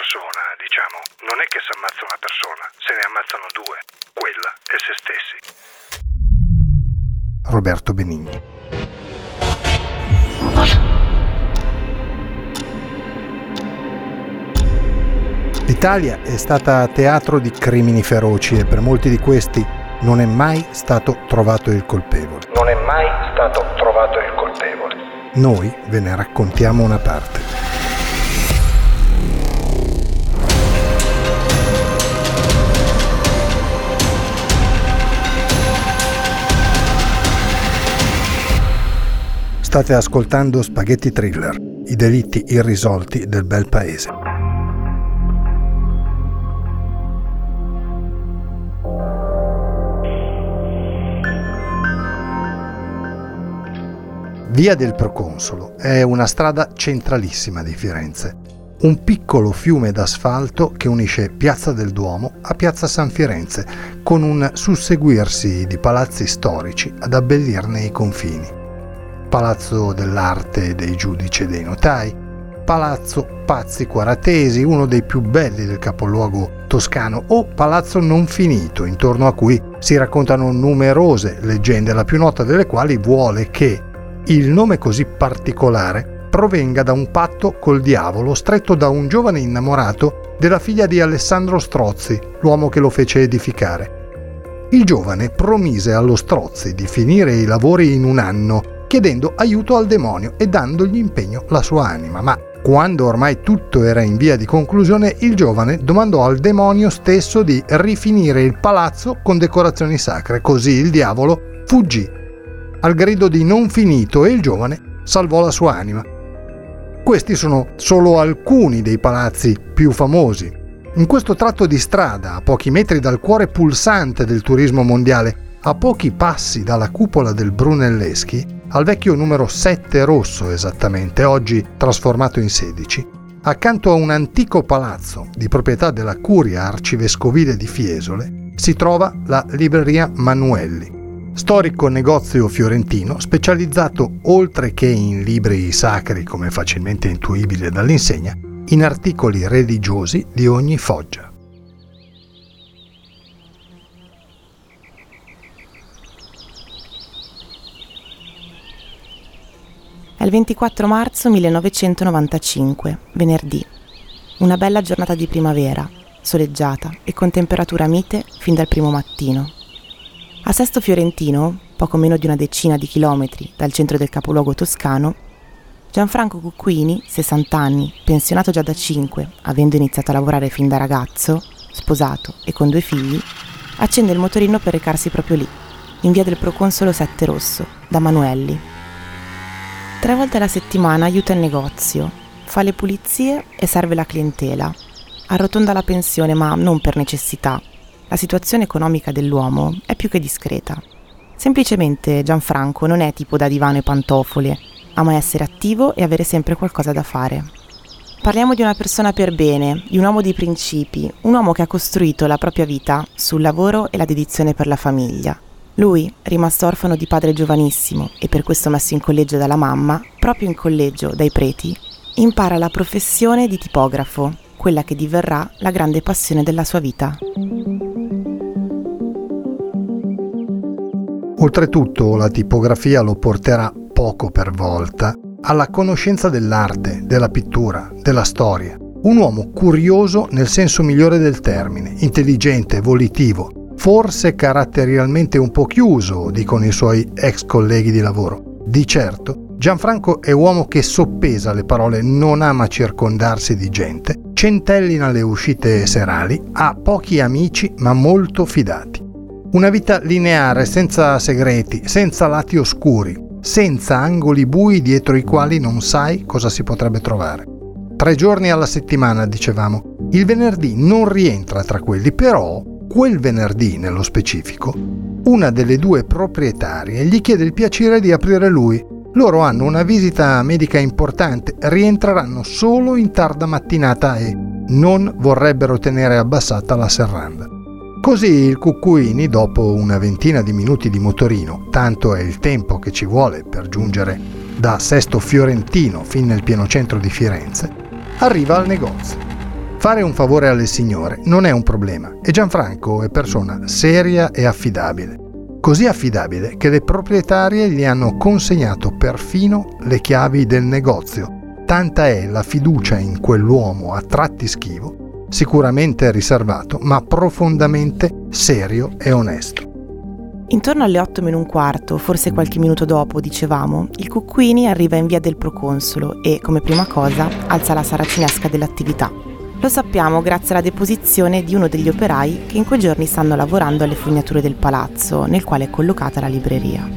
Persona, diciamo, non è che si ammazza una persona, se ne ammazzano due, quella e se stessi. Roberto Benigni. L'Italia è stata teatro di crimini feroci e per molti di questi non è mai stato trovato il colpevole. Non è mai stato trovato il colpevole. Noi ve ne raccontiamo una parte. State ascoltando Spaghetti Thriller, i delitti irrisolti del bel paese. Via del Proconsolo è una strada centralissima di Firenze, un piccolo fiume d'asfalto che unisce Piazza del Duomo a Piazza San Firenze, con un susseguirsi di palazzi storici ad abbellirne i confini. Palazzo dell'Arte dei Giudici e dei Notai, Palazzo Pazzi Quaratesi, uno dei più belli del capoluogo toscano, o Palazzo Non Finito, intorno a cui si raccontano numerose leggende, la più nota delle quali vuole che il nome così particolare provenga da un patto col diavolo stretto da un giovane innamorato della figlia di Alessandro Strozzi, l'uomo che lo fece edificare. Il giovane promise allo Strozzi di finire i lavori in un anno chiedendo aiuto al demonio e dandogli impegno la sua anima. Ma quando ormai tutto era in via di conclusione, il giovane domandò al demonio stesso di rifinire il palazzo con decorazioni sacre, così il diavolo fuggì al grido di non finito e il giovane salvò la sua anima. Questi sono solo alcuni dei palazzi più famosi. In questo tratto di strada, a pochi metri dal cuore pulsante del turismo mondiale, a pochi passi dalla cupola del Brunelleschi, al vecchio numero 7 rosso esattamente, oggi trasformato in 16, accanto a un antico palazzo di proprietà della curia arcivescovile di Fiesole, si trova la libreria Manuelli, storico negozio fiorentino specializzato, oltre che in libri sacri come facilmente intuibile dall'insegna, in articoli religiosi di ogni foggia. Il 24 marzo 1995, venerdì. Una bella giornata di primavera, soleggiata e con temperatura mite fin dal primo mattino. A Sesto Fiorentino, poco meno di una decina di chilometri dal centro del capoluogo toscano, Gianfranco Cucquini, 60 anni, pensionato già da 5, avendo iniziato a lavorare fin da ragazzo, sposato e con due figli, accende il motorino per recarsi proprio lì, in via del Proconsolo 7 Rosso, da Manuelli, Tre volte alla settimana aiuta il negozio, fa le pulizie e serve la clientela. Arrotonda la pensione, ma non per necessità. La situazione economica dell'uomo è più che discreta. Semplicemente Gianfranco non è tipo da divano e pantofole, ama essere attivo e avere sempre qualcosa da fare. Parliamo di una persona per bene, di un uomo di principi, un uomo che ha costruito la propria vita sul lavoro e la dedizione per la famiglia. Lui, rimasto orfano di padre giovanissimo e per questo messo in collegio dalla mamma, proprio in collegio dai preti, impara la professione di tipografo, quella che diverrà la grande passione della sua vita. Oltretutto la tipografia lo porterà poco per volta alla conoscenza dell'arte, della pittura, della storia. Un uomo curioso nel senso migliore del termine, intelligente, volitivo, forse caratterialmente un po' chiuso, dicono i suoi ex colleghi di lavoro. Di certo, Gianfranco è uomo che soppesa le parole, non ama circondarsi di gente, centellina le uscite serali, ha pochi amici ma molto fidati. Una vita lineare, senza segreti, senza lati oscuri. senza angoli bui dietro i quali non sai cosa si potrebbe trovare. Tre giorni alla settimana, dicevamo. Il venerdì non rientra tra quelli, però quel venerdì nello specifico, una delle due proprietarie gli chiede il piacere di aprire lui. Loro hanno una visita medica importante, rientreranno solo in tarda mattinata e non vorrebbero tenere abbassata la serranda. Così il Cuccuini, dopo una ventina di minuti di motorino, tanto è il tempo che ci vuole per giungere da Sesto Fiorentino fin nel pieno centro di Firenze, arriva al negozio. Fare un favore alle signore non è un problema e Gianfranco è persona seria e affidabile. Così affidabile che le proprietarie gli hanno consegnato perfino le chiavi del negozio. Tanta è la fiducia in quell'uomo a tratti schivo sicuramente riservato, ma profondamente serio e onesto. Intorno alle 8 meno un quarto, forse qualche minuto dopo, dicevamo, il Cucquini arriva in via del proconsolo e, come prima cosa, alza la saracinesca dell'attività. Lo sappiamo grazie alla deposizione di uno degli operai che in quei giorni stanno lavorando alle fognature del palazzo, nel quale è collocata la libreria.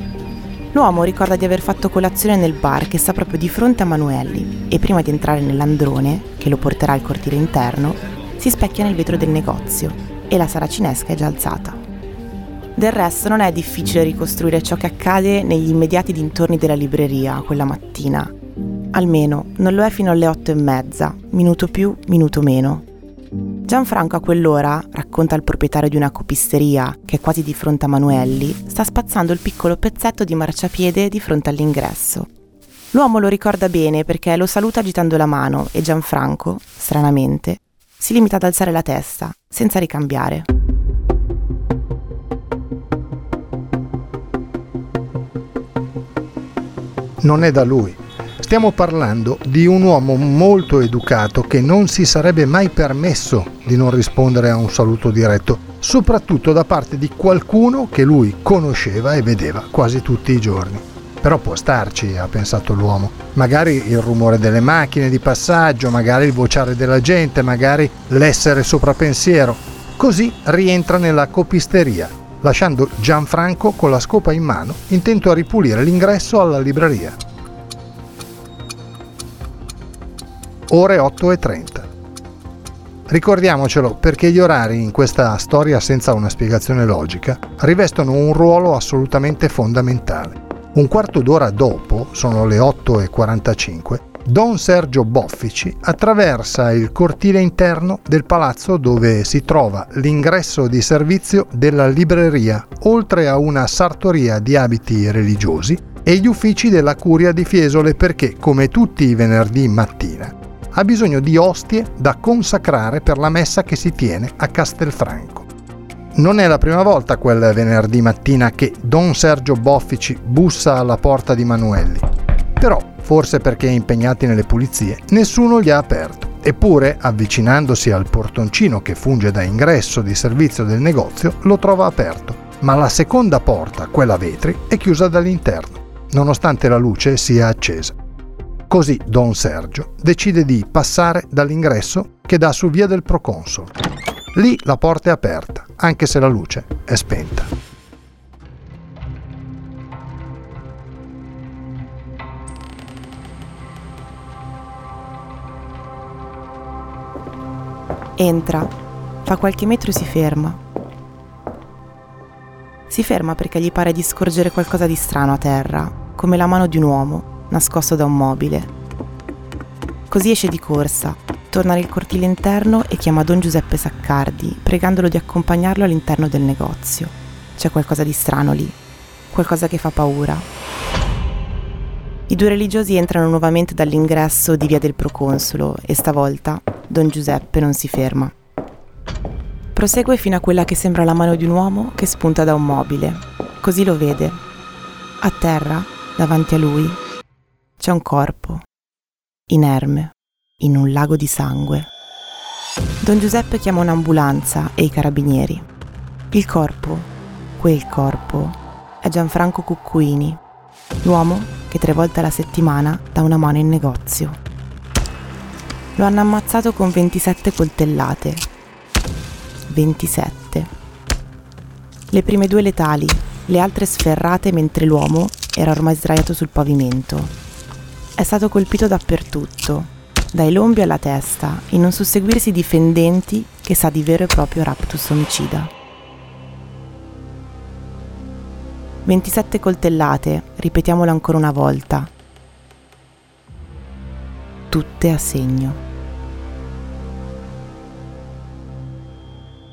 L'uomo ricorda di aver fatto colazione nel bar che sta proprio di fronte a Manuelli e prima di entrare nell'androne, che lo porterà al cortile interno, si specchia nel vetro del negozio e la saracinesca è già alzata. Del resto non è difficile ricostruire ciò che accade negli immediati dintorni della libreria quella mattina. Almeno non lo è fino alle otto e mezza, minuto più, minuto meno. Gianfranco a quell'ora, racconta il proprietario di una copisteria che è quasi di fronte a Manuelli, sta spazzando il piccolo pezzetto di marciapiede di fronte all'ingresso. L'uomo lo ricorda bene perché lo saluta agitando la mano e Gianfranco, stranamente, si limita ad alzare la testa, senza ricambiare. Non è da lui. Stiamo parlando di un uomo molto educato che non si sarebbe mai permesso di non rispondere a un saluto diretto, soprattutto da parte di qualcuno che lui conosceva e vedeva quasi tutti i giorni. Però può starci, ha pensato l'uomo. Magari il rumore delle macchine di passaggio, magari il vociare della gente, magari l'essere soprapensiero. Così rientra nella copisteria, lasciando Gianfranco con la scopa in mano, intento a ripulire l'ingresso alla libreria. Ore 8.30. Ricordiamocelo perché gli orari in questa storia senza una spiegazione logica rivestono un ruolo assolutamente fondamentale. Un quarto d'ora dopo, sono le 8.45, Don Sergio Boffici attraversa il cortile interno del palazzo dove si trova l'ingresso di servizio della libreria, oltre a una sartoria di abiti religiosi e gli uffici della curia di Fiesole perché, come tutti i venerdì mattina, ha bisogno di ostie da consacrare per la messa che si tiene a Castelfranco. Non è la prima volta quel venerdì mattina che Don Sergio Boffici bussa alla porta di Manuelli. Però, forse perché impegnati nelle pulizie, nessuno gli ha aperto. Eppure, avvicinandosi al portoncino che funge da ingresso di servizio del negozio, lo trova aperto. Ma la seconda porta, quella a vetri, è chiusa dall'interno, nonostante la luce sia accesa. Così Don Sergio decide di passare dall'ingresso che dà su via del Proconsolo. Lì la porta è aperta, anche se la luce è spenta. Entra, fa qualche metro e si ferma. Si ferma perché gli pare di scorgere qualcosa di strano a terra, come la mano di un uomo, nascosto da un mobile. Così esce di corsa, torna nel cortile interno e chiama Don Giuseppe Saccardi, pregandolo di accompagnarlo all'interno del negozio. C'è qualcosa di strano lì, qualcosa che fa paura. I due religiosi entrano nuovamente dall'ingresso di via del Proconsolo e stavolta Don Giuseppe non si ferma. Prosegue fino a quella che sembra la mano di un uomo che spunta da un mobile. Così lo vede. A terra, davanti a lui, c'è un corpo, inerme in un lago di sangue. Don Giuseppe chiama un'ambulanza e i carabinieri. Il corpo, quel corpo, è Gianfranco Cuccuini, l'uomo che tre volte alla settimana dà una mano in negozio. Lo hanno ammazzato con 27 coltellate. 27. Le prime due letali, le altre sferrate mentre l'uomo, era ormai sdraiato sul pavimento. È stato colpito dappertutto, dai lombi alla testa, in un susseguirsi di fendenti che sa di vero e proprio raptus omicida. 27 coltellate, ripetiamolo ancora una volta. Tutte a segno.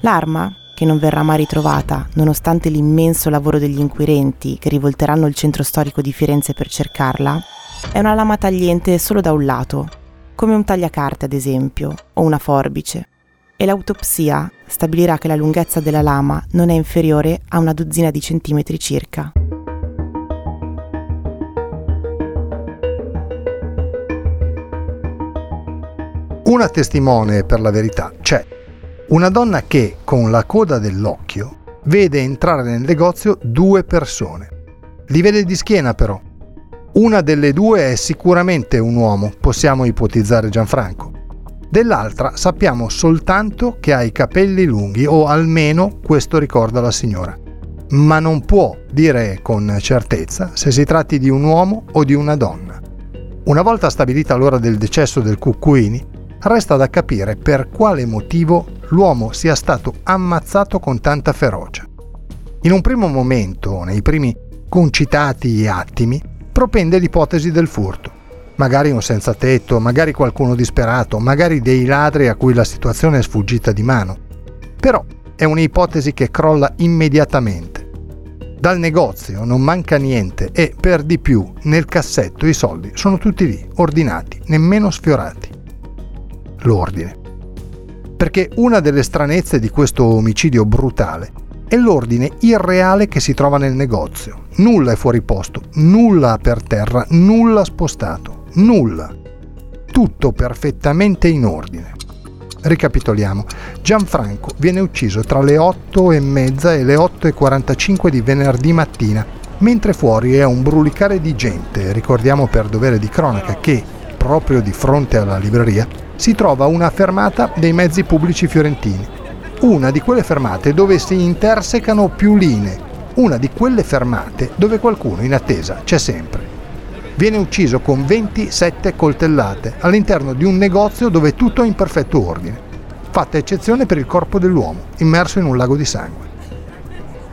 L'arma, che non verrà mai ritrovata, nonostante l'immenso lavoro degli inquirenti che rivolteranno il centro storico di Firenze per cercarla, è una lama tagliente solo da un lato, come un tagliacarte ad esempio, o una forbice, e l'autopsia stabilirà che la lunghezza della lama non è inferiore a una dozzina di centimetri circa. Una testimone per la verità c'è. Una donna che, con la coda dell'occhio, vede entrare nel negozio due persone. Li vede di schiena però, una delle due è sicuramente un uomo, possiamo ipotizzare Gianfranco. Dell'altra sappiamo soltanto che ha i capelli lunghi, o almeno questo ricorda la signora. Ma non può dire con certezza se si tratti di un uomo o di una donna. Una volta stabilita l'ora del decesso del Cuccuini, resta da capire per quale motivo l'uomo sia stato ammazzato con tanta ferocia. In un primo momento, nei primi concitati attimi, propende l'ipotesi del furto. Magari un senza tetto, magari qualcuno disperato, magari dei ladri a cui la situazione è sfuggita di mano. Però è un'ipotesi che crolla immediatamente. Dal negozio non manca niente e per di più nel cassetto i soldi sono tutti lì, ordinati, nemmeno sfiorati. L'ordine. Perché una delle stranezze di questo omicidio brutale è l'ordine irreale che si trova nel negozio. Nulla è fuori posto, nulla per terra, nulla spostato, nulla. Tutto perfettamente in ordine. Ricapitoliamo. Gianfranco viene ucciso tra le 8 e mezza e le 8 e 45 di venerdì mattina, mentre fuori è un brulicare di gente. Ricordiamo per dovere di cronaca che, proprio di fronte alla libreria, si trova una fermata dei mezzi pubblici fiorentini una di quelle fermate dove si intersecano più linee, una di quelle fermate dove qualcuno in attesa c'è sempre. Viene ucciso con 27 coltellate all'interno di un negozio dove tutto è in perfetto ordine, fatta eccezione per il corpo dell'uomo, immerso in un lago di sangue.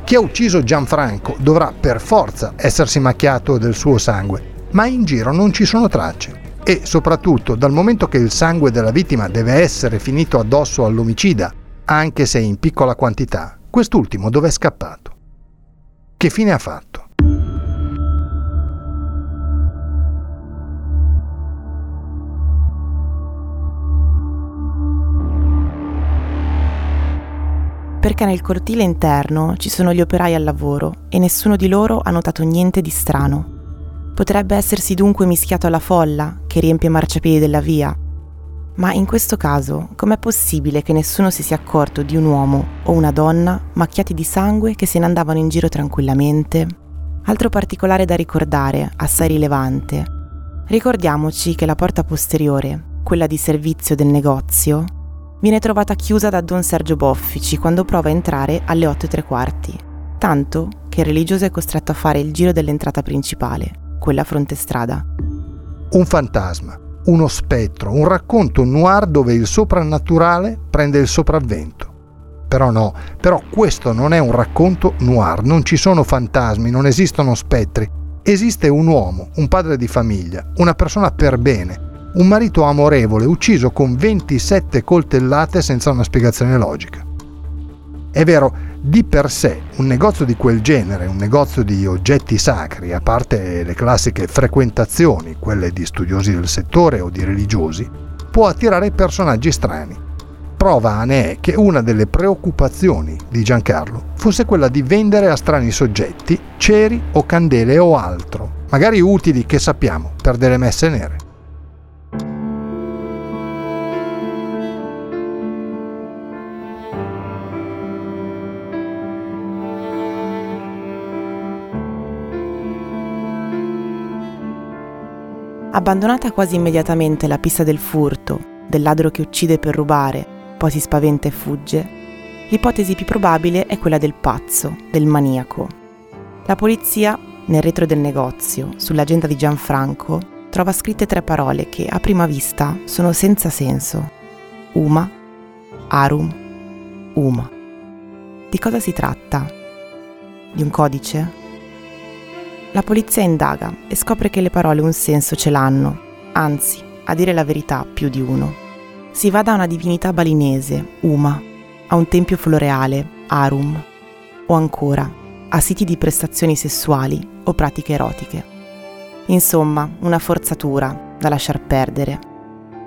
Chi ha ucciso Gianfranco dovrà per forza essersi macchiato del suo sangue, ma in giro non ci sono tracce. E soprattutto, dal momento che il sangue della vittima deve essere finito addosso all'omicida anche se in piccola quantità, quest'ultimo dove è scappato? Che fine ha fatto? Perché nel cortile interno ci sono gli operai al lavoro e nessuno di loro ha notato niente di strano. Potrebbe essersi dunque mischiato alla folla che riempie i marciapiedi della via ma in questo caso, com'è possibile che nessuno si sia accorto di un uomo o una donna macchiati di sangue che se ne andavano in giro tranquillamente? Altro particolare da ricordare, assai rilevante. Ricordiamoci che la porta posteriore, quella di servizio del negozio, viene trovata chiusa da Don Sergio Boffici quando prova a entrare alle 8 e tre quarti, tanto che il religioso è costretto a fare il giro dell'entrata principale, quella fronte strada. Un fantasma uno spettro, un racconto noir dove il soprannaturale prende il sopravvento. Però no, però questo non è un racconto noir, non ci sono fantasmi, non esistono spettri. Esiste un uomo, un padre di famiglia, una persona per bene, un marito amorevole ucciso con 27 coltellate senza una spiegazione logica. È vero, di per sé un negozio di quel genere, un negozio di oggetti sacri, a parte le classiche frequentazioni, quelle di studiosi del settore o di religiosi, può attirare personaggi strani. Prova ne è che una delle preoccupazioni di Giancarlo fosse quella di vendere a strani soggetti ceri o candele o altro, magari utili che sappiamo per delle messe nere. Abbandonata quasi immediatamente la pista del furto, del ladro che uccide per rubare, poi si spaventa e fugge, l'ipotesi più probabile è quella del pazzo, del maniaco. La polizia Nel retro del negozio, sull'agenda di Gianfranco, trova scritte tre parole che a prima vista sono senza senso. Uma, Arum, Uma. Di cosa si tratta? Di un codice? La polizia indaga e scopre che le parole un senso ce l'hanno, anzi, a dire la verità, più di uno. Si va da una divinità balinese, Uma, a un tempio floreale, Arum, o ancora a siti di prestazioni sessuali o pratiche erotiche. Insomma, una forzatura da lasciar perdere.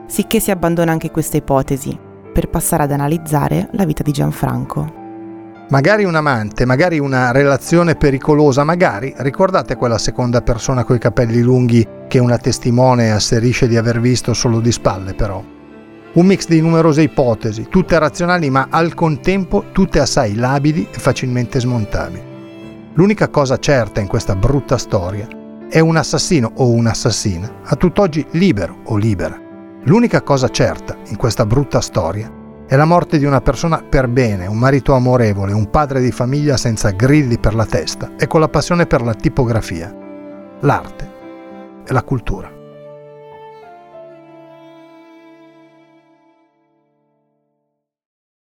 Sicché si abbandona anche questa ipotesi per passare ad analizzare la vita di Gianfranco. Magari un amante, magari una relazione pericolosa, magari ricordate quella seconda persona coi capelli lunghi che una testimone asserisce di aver visto solo di spalle però. Un mix di numerose ipotesi, tutte razionali ma al contempo tutte assai labili e facilmente smontabili. L'unica cosa certa in questa brutta storia è un assassino o un'assassina, a tutt'oggi libero o libera. L'unica cosa certa in questa brutta storia è la morte di una persona per bene, un marito amorevole, un padre di famiglia senza grilli per la testa e con la passione per la tipografia, l'arte e la cultura.